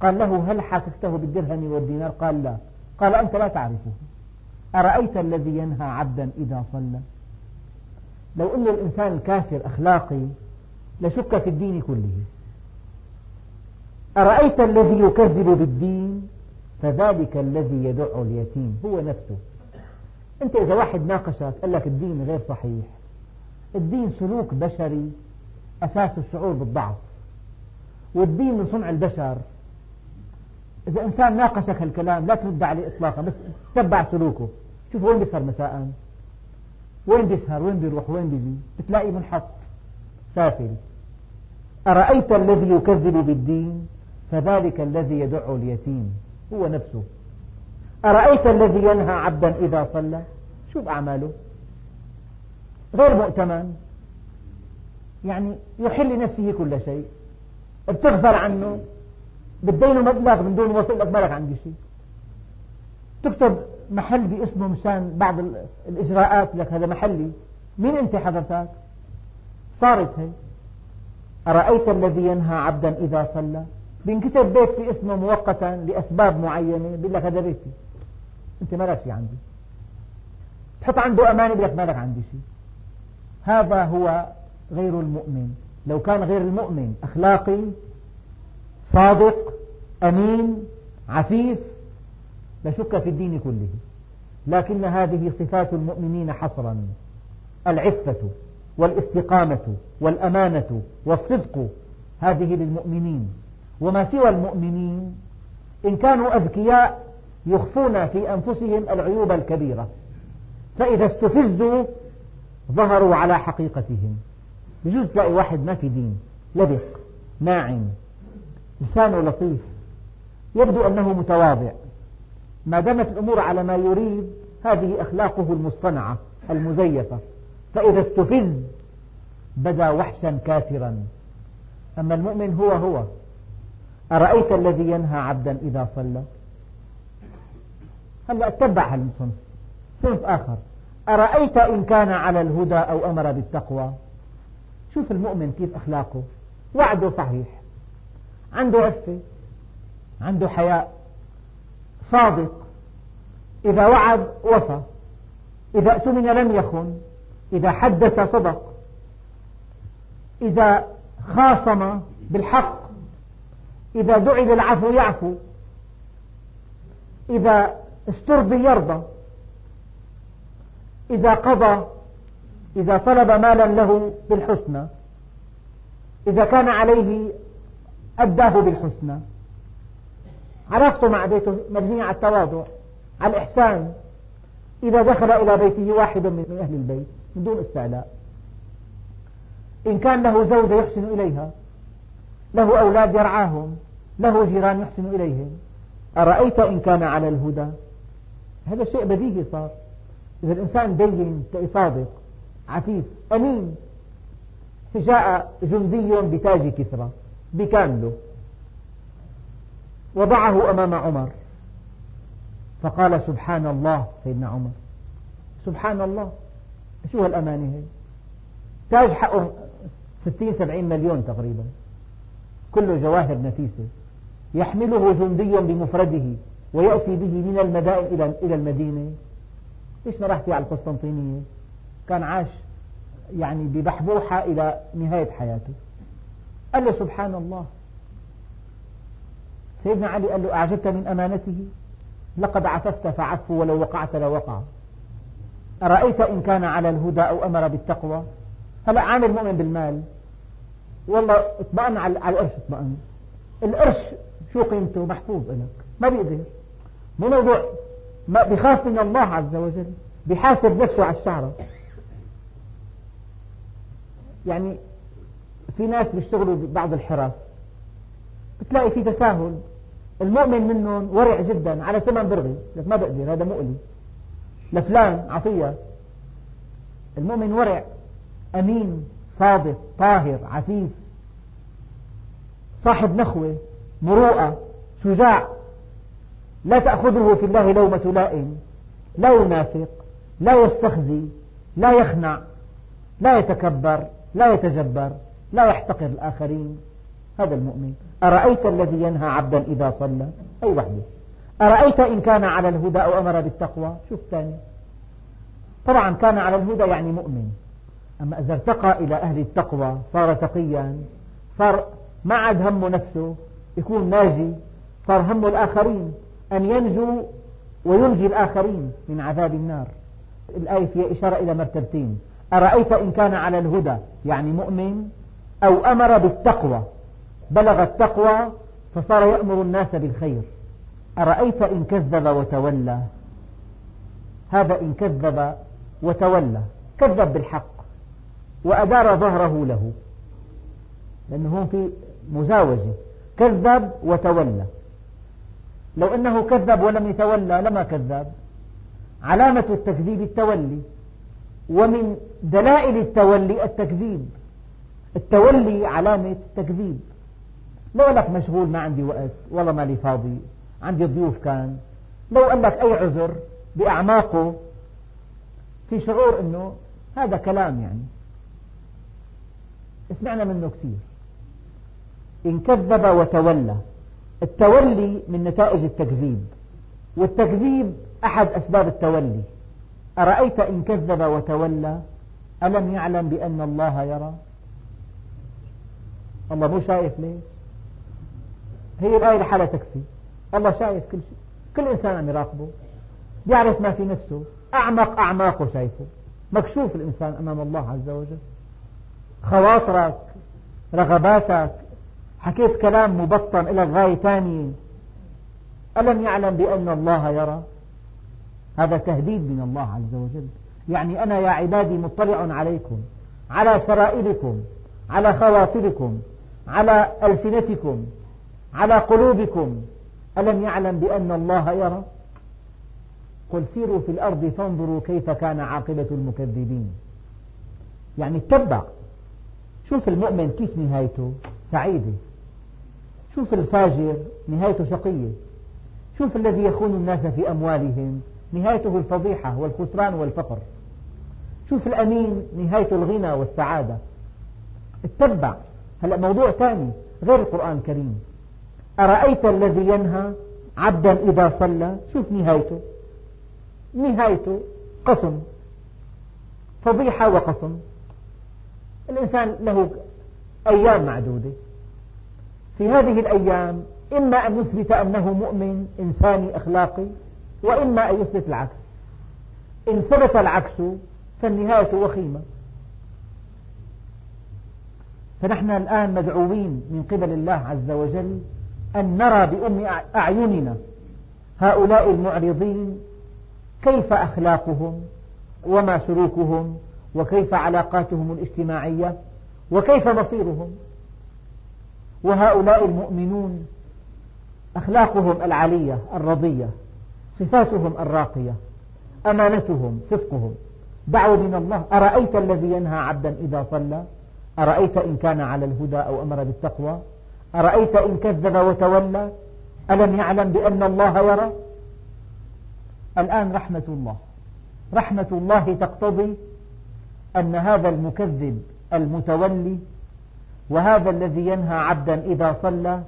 قال له هل حاككته بالدرهم والدينار؟ قال لا. قال أنت لا تعرفه. أرأيت الذي ينهى عبدا إذا صلى؟ لو أن الإنسان الكافر أخلاقي لشك في الدين كله. أرأيت الذي يكذب بالدين؟ فذلك الذي يدع اليتيم هو نفسه. أنت إذا واحد ناقشك قال لك الدين غير صحيح الدين سلوك بشري أساس الشعور بالضعف والدين من صنع البشر. إذا إنسان ناقشك هالكلام لا ترد عليه إطلاقا بس تتبع سلوكه. شوف وين بيسهر مساء؟ وين بيسهر؟ وين بيروح؟ وين بيجي؟ بتلاقي منحط سافل. أرأيت الذي يكذب بالدين؟ فذلك الذي يدع اليتيم. هو نفسه. أرأيت الذي ينهى عبدا إذا صلى؟ شوف أعماله. غير مؤتمن. يعني يحل لنفسه كل شيء. بتغفل عنه. بتدينه مبلغ من دون وصل لك عندي شيء. تكتب محل باسمه مشان بعض الإجراءات لك. هذا محلي. مين أنت حضرتك؟ صارت هي. أرأيت الذي ينهى عبدا إذا صلى؟ بينكتب بيت في اسمه مؤقتا لأسباب معينة بيقول لك هذا بيتي. أنت ما لك شيء عندي. تحط عنده أمانة بيقول لك ما لك عندي شيء هذا هو غير المؤمن. لو كان غير المؤمن أخلاقي صادق أمين عفيف لشك في الدين كله. لكن هذه صفات المؤمنين حصرا. العفة والاستقامة والأمانة والصدق هذه للمؤمنين. وما سوى المؤمنين إن كانوا أذكياء يخفون في أنفسهم العيوب الكبيرة. فإذا استفزوا ظهروا على حقيقتهم. بجوز تلاقي واحد ما في دين. لبق ناعم لسانه لطيف. يبدو أنه متواضع. ما دامت الأمور على ما يريد هذه أخلاقه المصطنعة المزيفة. فإذا استفز بدا وحشا كافرا. أما المؤمن هو هو. أرأيت الذي ينهى عبدا إذا صلى؟ هلا اتبع هالصنف صنف آخر. أرأيت إن كان على الهدى أو أمر بالتقوى؟ شوف المؤمن كيف أخلاقه. وعده صحيح. عنده عفة. عنده حياء. صادق. إذا وعد وفى. إذا أؤتمن لم يخن. إذا حدث صدق. إذا خاصم بالحق إذا دعي للعفو يعفو. إذا استرضي يرضى. إذا قضى إذا طلب مالا له بالحسنى. إذا كان عليه أداه بالحسنى. علاقته مع بيته مبنية على التواضع. على الإحسان. إذا دخل إلى بيته واحد من أهل البيت من دون استعلاء. إن كان له زوجة يحسن إليها. له أولاد يرعاهم له جيران يحسن إليهم. أرأيت إن كان على الهدى؟ هذا شيء بديهي صار. إذا الإنسان دين صادق عفيف أمين. جاء جندي بتاج كسرى بكامله وضعه أمام عمر. فقال سبحان الله سيدنا عمر. سبحان الله. شو هالأمانة هي؟ تاج حقه ستين سبعين مليون تقريبا. كله جواهر نفيسة. يحمله جندي بمفرده ويأتي به من المدائن إلى المدينة. ليش ما راح على القسطنطينية؟ كان عاش يعني ببحبوحة إلى نهاية حياته. قال له سبحان الله. سيدنا علي قال له أعجبت من أمانته؟ لقد عففت فعفوا ولو وقعت لوقع أرأيت إن كان على الهدى أو أمر بالتقوى؟ هلا عامل مؤمن بالمال. والله اطمئن على القرش اطمئن. القرش شو قيمته؟ محفوظ لك ما بيقدر مو موضوع ما بيخاف من الله عز وجل بيحاسب نفسه على الشعرة. يعني في ناس بيشتغلوا بعض الحرف بتلاقي في تساهل. المؤمن منهم ورع جدا على ثمن برغي. لك ما بقدر هذا مؤلي لفلان عطية. المؤمن ورع أمين. صادق طاهر عفيف صاحب نخوة مروءة شجاع. لا تأخذه في الله لومة لائم لا ينافق لا يستخزي لا يخنع لا يتكبر لا يتجبر لا يحتقر الآخرين. هذا المؤمن. أرأيت الذي ينهى عبدا إذا صلى؟ أي وحده أرأيت إن كان على الهدى أو أمر بالتقوى؟ شوف ثاني. طبعا كان على الهدى يعني مؤمن. أما إذا ارتقى إلى أهل التقوى صار تقيا صار ما عاد همه نفسه يكون ناجي صار همه الآخرين أن ينجو وينجي الآخرين من عذاب النار. الآية فيها إشارة إلى مرتبتين. أرأيت إن كان على الهدى يعني مؤمن أو أمر بالتقوى. بلغ التقوى فصار يأمر الناس بالخير. أرأيت إن كذب وتولى؟ هذا إن كذب وتولى. كذب بالحق. وأدار ظهره له. لأنه هون في مزاوجة. كذب وتولى. لو أنه كذب ولم يتولى لما كذب علامة التكذيب التولي. ومن دلائل التولي التكذيب. التولي علامة تكذيب. لو قال لك مشغول ما عندي وقت والله مالي فاضي عندي ضيوف كان. لو قال لك أي عذر بأعماقه في شعور أنه هذا كلام يعني. سمعنا منه كثير. إن كذب وتولى التولي من نتائج التكذيب والتكذيب أحد أسباب التولي. أرأيت إن كذب وتولى؟ ألم يعلم بأن الله يرى؟ الله مو شايف ليش؟ هي الآية لحالها تكفي. الله شايف كل شيء. كل إنسان عم يراقبه بيعرف ما في نفسه. أعمق أعماقه شايفه. مكشوف الإنسان أمام الله عز وجل. خواطرك رغباتك حكيت كلام مبطن إلى غاية ثانية ألم يعلم بأن الله يرى؟ هذا تهديد من الله عز وجل. يعني أنا يا عبادي مطلع عليكم على سرائركم على خواطركم على ألسنتكم على قلوبكم. ألم يعلم بأن الله يرى؟ قل سيروا في الأرض فانظروا كيف كان عاقبة المكذبين. يعني اتبع. شوف المؤمن كيف نهايته سعيدة. شوف الفاجر نهايته شقية. شوف الذي يخون الناس في أموالهم نهايته الفضيحة والخسران والفقر. شوف الأمين نهايته الغنى والسعادة. اتبع. هلأ موضوع ثاني غير القرآن الكريم. أرأيت الذي ينهى عبدا إذا صلى؟ شوف نهايته. نهايته قسم. فضيحة وقسم. الإنسان له أيام معدودة. في هذه الأيام إما أن يثبت أنه مؤمن إنساني أخلاقي وإما أن يثبت العكس. إن ثبت العكس فالنهاية وخيمة. فنحن الآن مدعوين من قبل الله عز وجل أن نرى بأم أعيننا هؤلاء المعرضين كيف أخلاقهم وما سلوكهم وكيف علاقاتهم الاجتماعية وكيف مصيرهم وهؤلاء المؤمنون أخلاقهم العالية الرضية صفاتهم الراقية أمانتهم صدقهم دعوا من الله أرأيت الذي ينهى عبدا إذا صلى أرأيت إن كان على الهدى أو أمر بالتقوى أرأيت إن كذب وتولى ألم يعلم بأن الله يرى؟ الآن رحمة الله رحمة الله تقتضي أن هذا المكذب المتولي وهذا الذي ينهى عبدا إذا صلى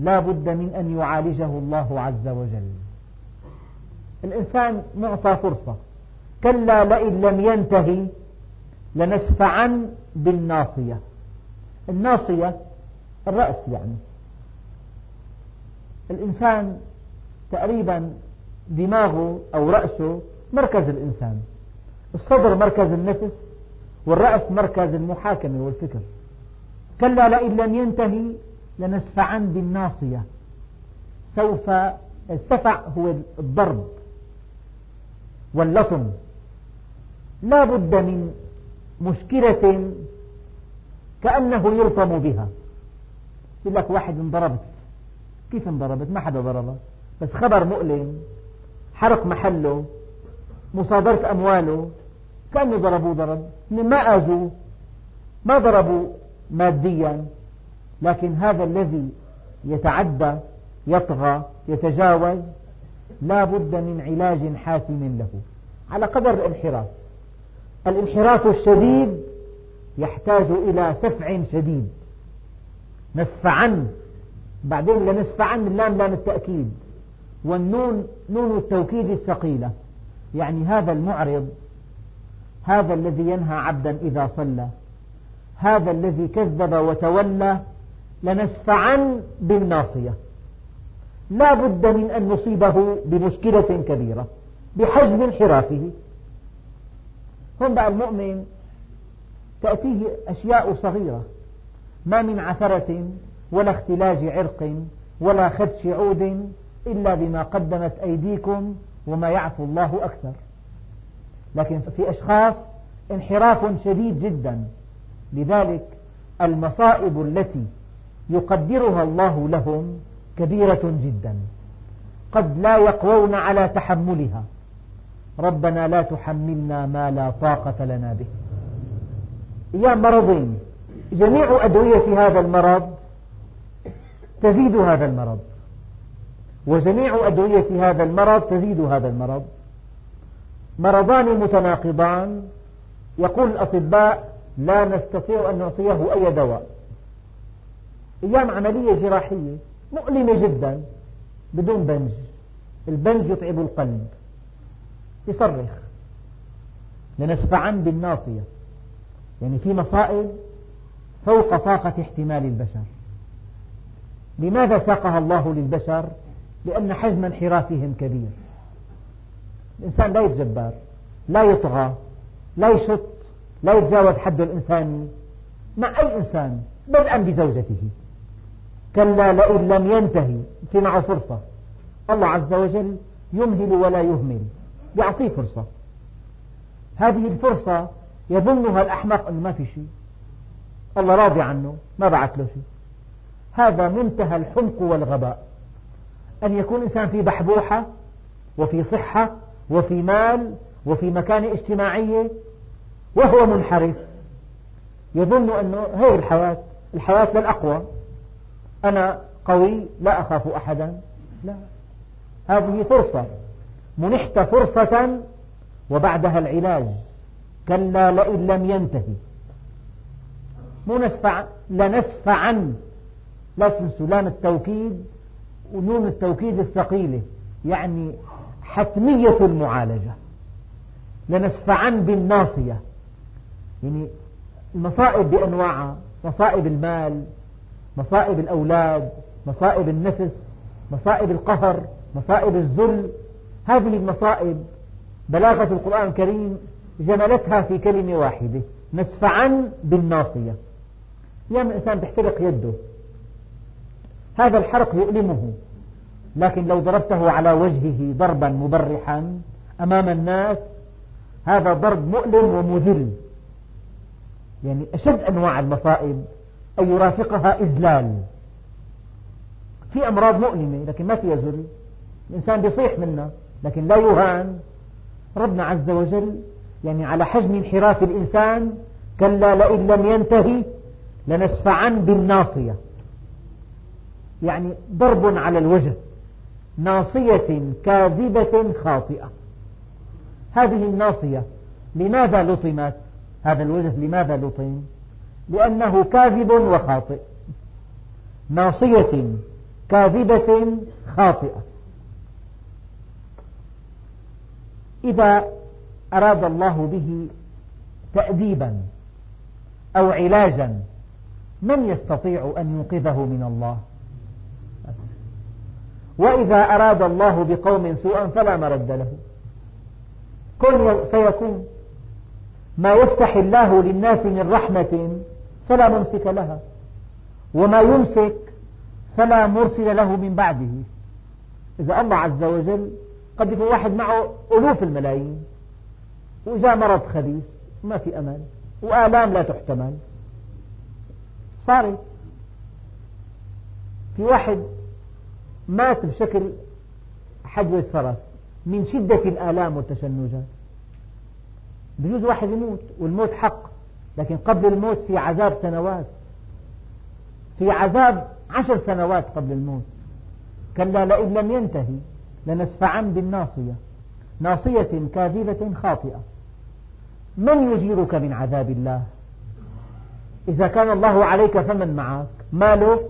لا بد من أن يعالجه الله عز وجل. الإنسان معطى فرصة. كلا لئن لم ينتهي لنسفعا بالناصية. الناصية الرأس يعني. الإنسان تقريبا دماغه أو رأسه مركز الإنسان. الصدر مركز النفس. والرأس مركز المحاكمة والفكر. كلا لئن لم ينتهي لنسفعا بالناصية. سوف السفع هو الضرب واللطم. لا بد من مشكلة كأنه يلطم بها. يقول لك واحد انضربت. كيف انضربت؟ ما حدا ضربه. بس خبر مؤلم. حرق محله. مصادرة أمواله. كأنه ضربوه ضرب ما آذوه ما ضربوا ماديا لكن هذا الذي يتعدى يطغى يتجاوز لا بد من علاج حاسم له. على قدر الانحراف. الانحراف الشديد يحتاج إلى سفع شديد. نسفعن بعدين لنسفعن اللام لام التأكيد. والنون نون التوكيد الثقيلة. يعني هذا المعرض هذا الذي ينهى عبدا إذا صلى. هذا الذي كذب وتولى لنسفعن بالناصية. لا بد من أن نصيبه بمشكلة كبيرة بحجم انحرافه. هم بقى المؤمن تأتيه أشياء صغيرة ما من عثرة ولا اختلاج عرق ولا خدش عود إلا بما قدمت أيديكم وما يعفو الله أكثر. لكن في أشخاص انحراف شديد جدا. لذلك المصائب التي يقدرها الله لهم كبيرة جدا. قد لا يقوون على تحملها. ربنا لا تحملنا ما لا طاقة لنا به. أيام مرضين جميع أدوية هذا المرض تزيد هذا المرض. وجميع أدوية هذا المرض تزيد هذا المرض. مرضان متناقضان. يقول الأطباء لا نستطيع أن نعطيه أي دواء. أيام عملية جراحية مؤلمة جدا بدون بنج. البنج يتعب القلب. يصرخ. لنسفعن بالناصية. يعني في مصائب فوق طاقة احتمال البشر. لماذا ساقها الله للبشر؟ لأن حجم انحرافهم كبير. الإنسان لا يتجبر لا يطغى لا يشط لا يتجاوز حده الإنساني مع أي إنسان بدءا بزوجته. كلا لئن لم ينتهي في معه فرصة. الله عز وجل يمهل ولا يهمل يعطيه فرصة. هذه الفرصة يظنها الأحمق أنه ما في شيء. الله راضي عنه ما بعث له شيء. هذا منتهى الحمق والغباء. أن يكون إنسان في بحبوحة وفي صحة وفي مال وفي مكانة اجتماعية وهو منحرف. يظن أنه هي الحياة الحياة للأقوى أنا قوي لا أخاف أحدا. لا. هذه فرصة. منحت فرصة وبعدها العلاج. كلا لئن لم ينتهي. مو نسفع لنسفعا لا تنسوا لام التوكيد ونون التوكيد الثقيلة. يعني حتمية المعالجة. لنسفعا بالناصية. يعني المصائب بأنواعها مصائب المال مصائب الأولاد مصائب النفس مصائب القهر مصائب الذل. هذه المصائب بلاغة القرآن الكريم جملتها في كلمة واحدة نسفعا بالناصية. يوم الإنسان بيحترق يده. هذا الحرق يؤلمه. لكن لو ضربته على وجهه ضربا مبرحا أمام الناس هذا ضرب مؤلم ومذل. يعني أشد أنواع المصائب أن يرافقها إذلال. في أمراض مؤلمة لكن ما فيها ذل الإنسان بيصيح منها لكن لا يهان. ربنا عز وجل يعني على حجم انحراف الإنسان كلا لئن لم ينتهي لنسفعا بالناصية. يعني ضرب على الوجه. ناصية كاذبة خاطئة. هذه الناصية لماذا لطمت؟ هذا الوجه لماذا لطم؟ لأنه كاذب وخاطئ. ناصية كاذبة خاطئة. إذا أراد الله به تأديبا أو علاجا من يستطيع أن ينقذه من الله؟ وإذا أراد الله بقوم سوءا فلا مرد له. كن فيكون ما يفتح الله للناس من رحمة فلا ممسك لها. وما يمسك فلا مرسل له من بعده. إذا الله عز وجل قد يكون واحد معه ألوف الملايين. وجاء مرض خبيث ما في أمل وآلام لا تحتمل. صارت. في واحد مات بشكل حجوة فرس من شدة الآلام والتشنجات. بجوز واحد يموت والموت حق لكن قبل الموت في عذاب سنوات في عذاب عشر سنوات قبل الموت. كلا لئن لم ينتهي لنسفعا بالناصية ناصية كاذبة خاطئة. من يجيرك من عذاب الله؟ إذا كان الله عليك فمن معك؟ مالك؟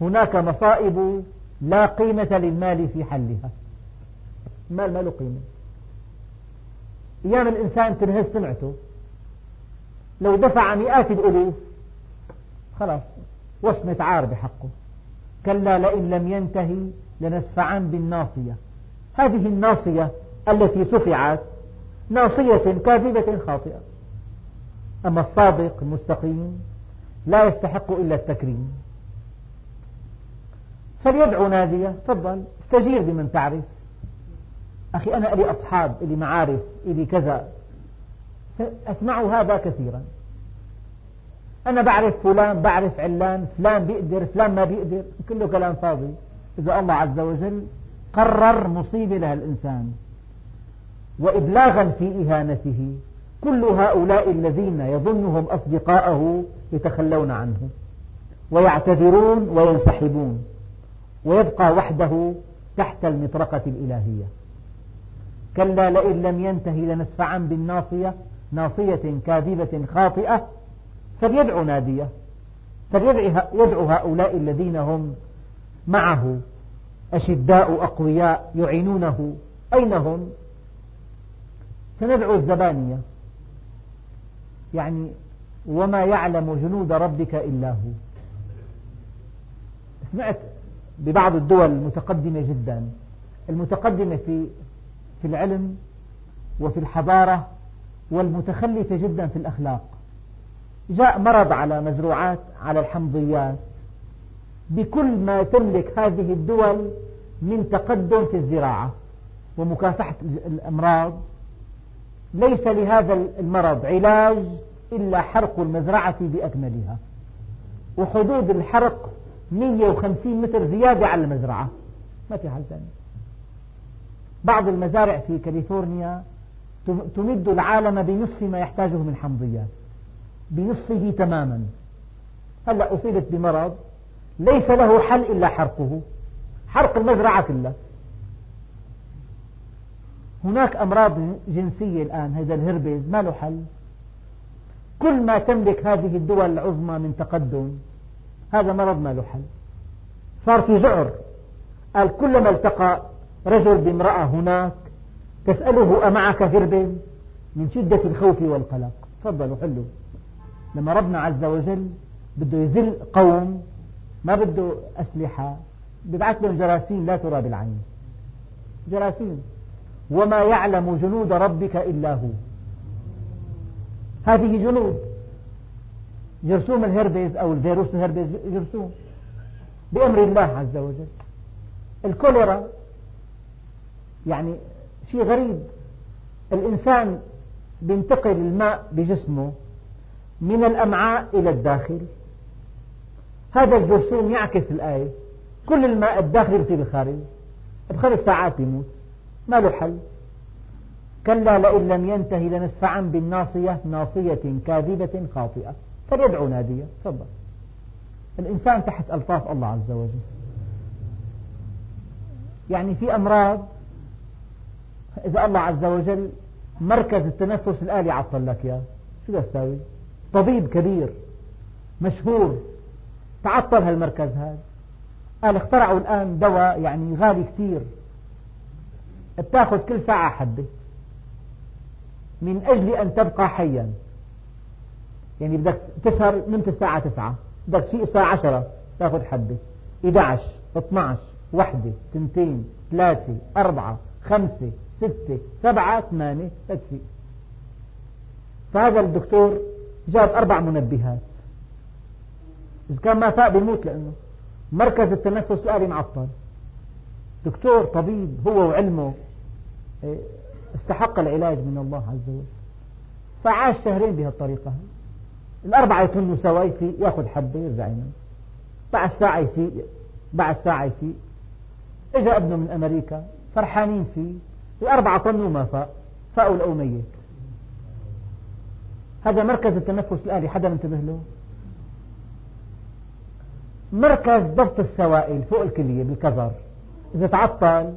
هناك مصائب لا قيمة للمال في حلها. المال ما له قيمة. أيام الإنسان تنهز سمعته. لو دفع مئات الألوف خلاص وصمة عار بحقه. كلا لئن لم ينتهي لنسفعا بالناصية. هذه الناصية التي سفعت ناصية كاذبة خاطئة. أما الصادق المستقيم لا يستحق إلا التكريم. فليدعو نادية تفضل استجير بمن تعرف أخي أنا لي أصحاب لي معارف لي كذا. أسمع هذا كثيرا. أنا بعرف فلان بعرف علان فلان بيقدر فلان ما بيقدر. كله كلام فاضي. إذا الله عز وجل قرر مصيبة لهالإنسان وإبلاغا في إهانته. كل هؤلاء الذين يظنهم أصدقاءه يتخلون عنه. ويعتذرون وينسحبون. ويبقى وحده تحت المطرقة الإلهية. كلا لئن لم ينتهي لنسفعا بالناصية ناصية كاذبة خاطئة فليدعو نادية. فليدعو هؤلاء الذين هم معه. أشداء أقوياء يعينونه. أين هم؟ سندعو الزبانية. يعني وما يعلم جنود ربك إلا هو. سمعت ببعض الدول المتقدمة جدا. المتقدمة في في العلم وفي الحضارة والمتخلفة جدا في الأخلاق. جاء مرض على مزروعات على الحمضيات. بكل ما تملك هذه الدول من تقدم في الزراعة ومكافحة الأمراض ليس لهذا المرض علاج إلا حرق المزرعة بأكملها. وحدود الحرق 150 متر زيادة على المزرعة. ما في حل ثاني. بعض المزارع في كاليفورنيا تمد العالم بنصف ما يحتاجه من حمضيات. بنصفه تماما. هلأ أصيبت بمرض ليس له حل إلا حرقه. حرق المزرعة كلها هناك أمراض جنسية الآن. هذا الهربيز ما له حل. كل ما تملك هذه الدول العظمى من تقدم هذا مرض ما له حل. صار في ذعر قال كلما التقى رجل بامرأة هناك تسأله أمعك هربيز من شدة الخوف والقلق. تفضلوا حلوا. لما ربنا عز وجل بده يذل قوم ما بده أسلحة. ببعث لهم جراثيم لا ترى بالعين. جراثيم. وما يعلم جنود ربك إلا هو. هذه جنود. جرثوم الهربيز أو الفيروس الهربيز جرثوم بأمر الله عز وجل. الكوليرا يعني شيء غريب. الإنسان بينتقل الماء بجسمه من الأمعاء إلى الداخل. هذا الجرثوم يعكس الآية. كل الماء الداخلي بصير الخارج بخمس ساعات بيموت. ما له حل. كلا لئن لم ينتهي لنسفعا بالناصية ناصية كاذبة خاطئة. فليدعو نادية تفضل. الإنسان تحت ألطاف الله عز وجل. يعني في أمراض إذا الله عز وجل مركز التنفس الآلي عطل لك يا شو تساوي؟ طبيب كبير مشهور تعطل هالمركز هذا. قال اخترعوا الآن دواء يعني غالي كثير. بتاخذ كل ساعة حبة. من أجل أن تبقى حيا. يعني بدك تسهر نمت الساعة تسعة بدك تفيق الساعة عشرة تاخذ حبة 11 12 وحدة تنتين ثلاثة أربعة خمسة ستة سبعة ثمانية تكفي فهذا الدكتور جاب أربع منبهات. إذا كان ما فاق بيموت لأنه مركز التنفس الآلي معطل. دكتور طبيب هو وعلمه إيه، استحق العلاج من الله عز وجل. فعاش شهرين بهالطريقة. الأربعة يتنوا سوا يأخذ حبة يرجع ينام بعد ساعة يفيق بعد ساعة يفيق إجا ابنه من أمريكا فرحانين فيه. الأربعة طنوا وما فاق فاقوا لقوا ميت. هذا مركز التنفس الآلي حدا منتبه له؟ مركز ضبط السوائل فوق الكلية بالكظر. إذا تعطل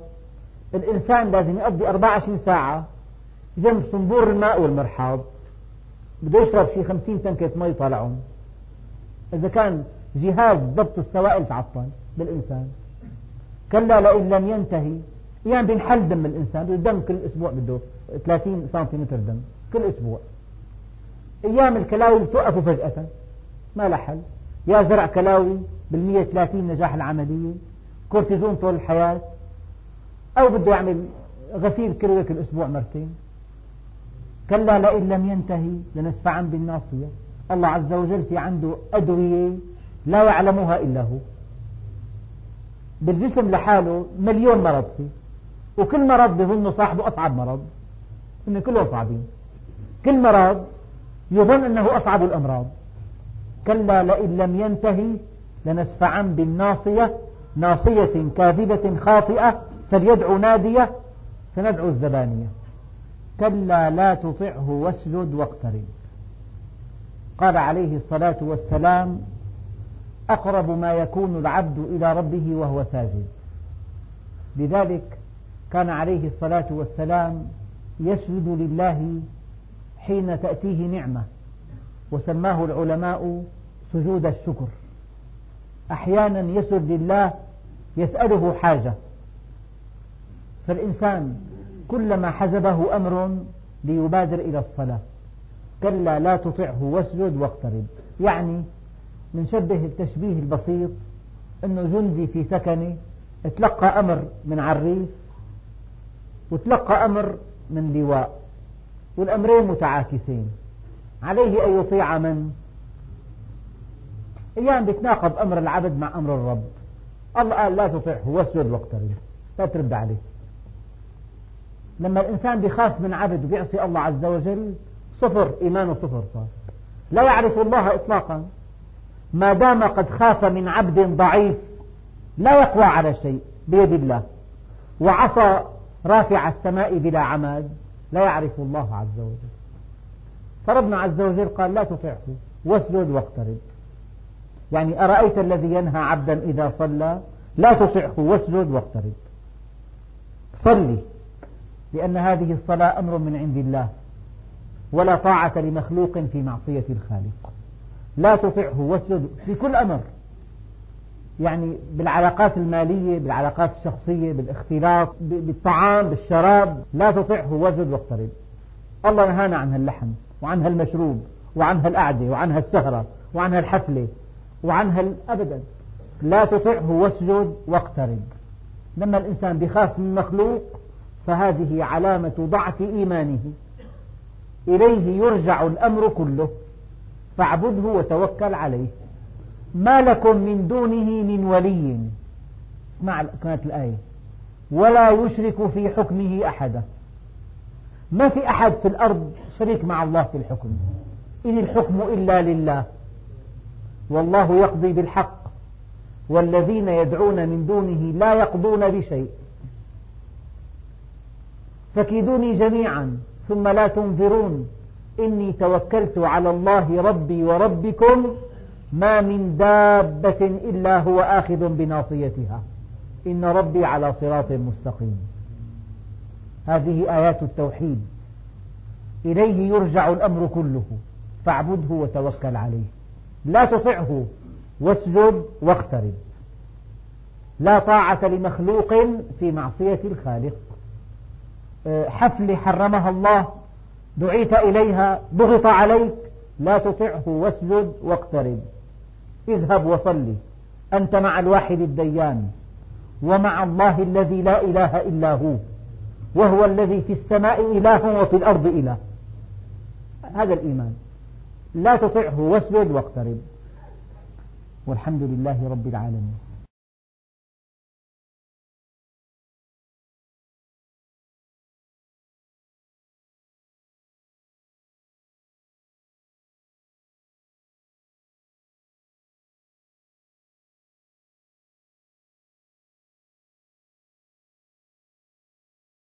الإنسان لازم يقضي 24 ساعة جنب صنبور الماء والمرحاض. بده يشرب شي 50 تنكة مي يطالعهم إذا كان جهاز ضبط السوائل تعطل بالإنسان. كلا لئن لم ينته. يعني بينحل دم الإنسان. الدم كل أسبوع بده 30 سنتيمتر دم. كل أسبوع. أيام الكلاوي بتوقفوا فجأة. ما لها حل. يا زرع كلاوي بالمية ثلاثين نجاح العملية. كورتيزون طول الحياة. أو بده يعمل غسيل كلوي كل أسبوع مرتين. كلا لئن لم ينتهي لنسفعا بالناصية. الله عز وجل في عنده أدوية لا يعلمها إلا هو. بالجسم لحاله مليون مرض فيه. وكل مرض بظن صاحبه أصعب مرض. إن كلهم صعبين كل مرض يظن أنه أصعب الأمراض. كلا لئن لم ينتهي لنسفعا بالناصية. ناصية كاذبة خاطئة. فليدعو نادية. سندعو الزبانية. كلا لا تطعه واسجد واقترب. قال عليه الصلاة والسلام أقرب ما يكون العبد إلى ربه وهو ساجد. لذلك كان عليه الصلاة والسلام يسجد لله حين تأتيه نعمة وسماه العلماء سجود الشكر. أحيانا يسجد لله يسأله حاجة. فالإنسان كلما حزبه أمر ليبادر إلى الصلاة. كلا لا تطعه واسجد واقترب. يعني منشبه التشبيه البسيط أنه جندي في سكنه تلقى أمر من عريف وتلقى أمر من لواء والأمرين متعاكسين. عليه أن يطيع من؟ أيام بيتناقض أمر العبد مع أمر الرب. الله قال لا تطعه واسجد واقترب. لا ترد عليه. لما الإنسان بيخاف من عبد وبيعصي الله عز وجل صفر إيمانه صفر صار. لا يعرف الله إطلاقا. ما دام قد خاف من عبد ضعيف لا يقوى على شيء بيد الله. وعصى رافع السماء بلا عماد لا يعرف الله عز وجل. فربنا عز وجل قال لا تطعه واسجد واقترب. يعني أرأيت الذي ينهى عبدا إذا صلى؟ لا تطعه واسجد واقترب. صلي. لأن هذه الصلاة أمر من عند الله ولا طاعة لمخلوق في معصية الخالق. لا تطعه واسجد في كل أمر. يعني بالعلاقات المالية بالعلاقات الشخصية بالاختلاط بالطعام بالشراب لا تطعه واسجد واقترب. الله نهانا عن هاللحم وعن هالمشروب وعن هالقعدة وعن هالسهرة وعن هالحفلة وعن هال أبدا. لا تطعه واسجد واقترب. لما الإنسان بخاف من مخلوق فهذه علامة ضعف إيمانه. إليه يرجع الأمر كله. فاعبده وتوكل عليه. ما لكم من دونه من ولي. اسمع كانت الآية. ولا يشرك في حكمه أحدا ما في أحد في الأرض شريك مع الله في الحكم. إن الحكم إلا لله. والله يقضي بالحق. والذين يدعون من دونه لا يقضون بشيء. فكيدوني جميعا ثم لا تنظرون. إني توكلت على الله ربي وربكم ما من دابة إلا هو آخذ بناصيتها. إن ربي على صراط مستقيم. هذه آيات التوحيد. إليه يرجع الأمر كله. فاعبده وتوكل عليه. لا تطعه واسجد واقترب. لا طاعة لمخلوق في معصية الخالق. حفل حرمها الله دعيت إليها ضغط عليك لا تطعه واسجد واقترب. اذهب وصلي أنت مع الواحد الديان ومع الله الذي لا إله إلا هو وهو الذي في السماء إله وفي الأرض إله. هذا الإيمان. لا تطعه واسجد واقترب. والحمد لله رب العالمين.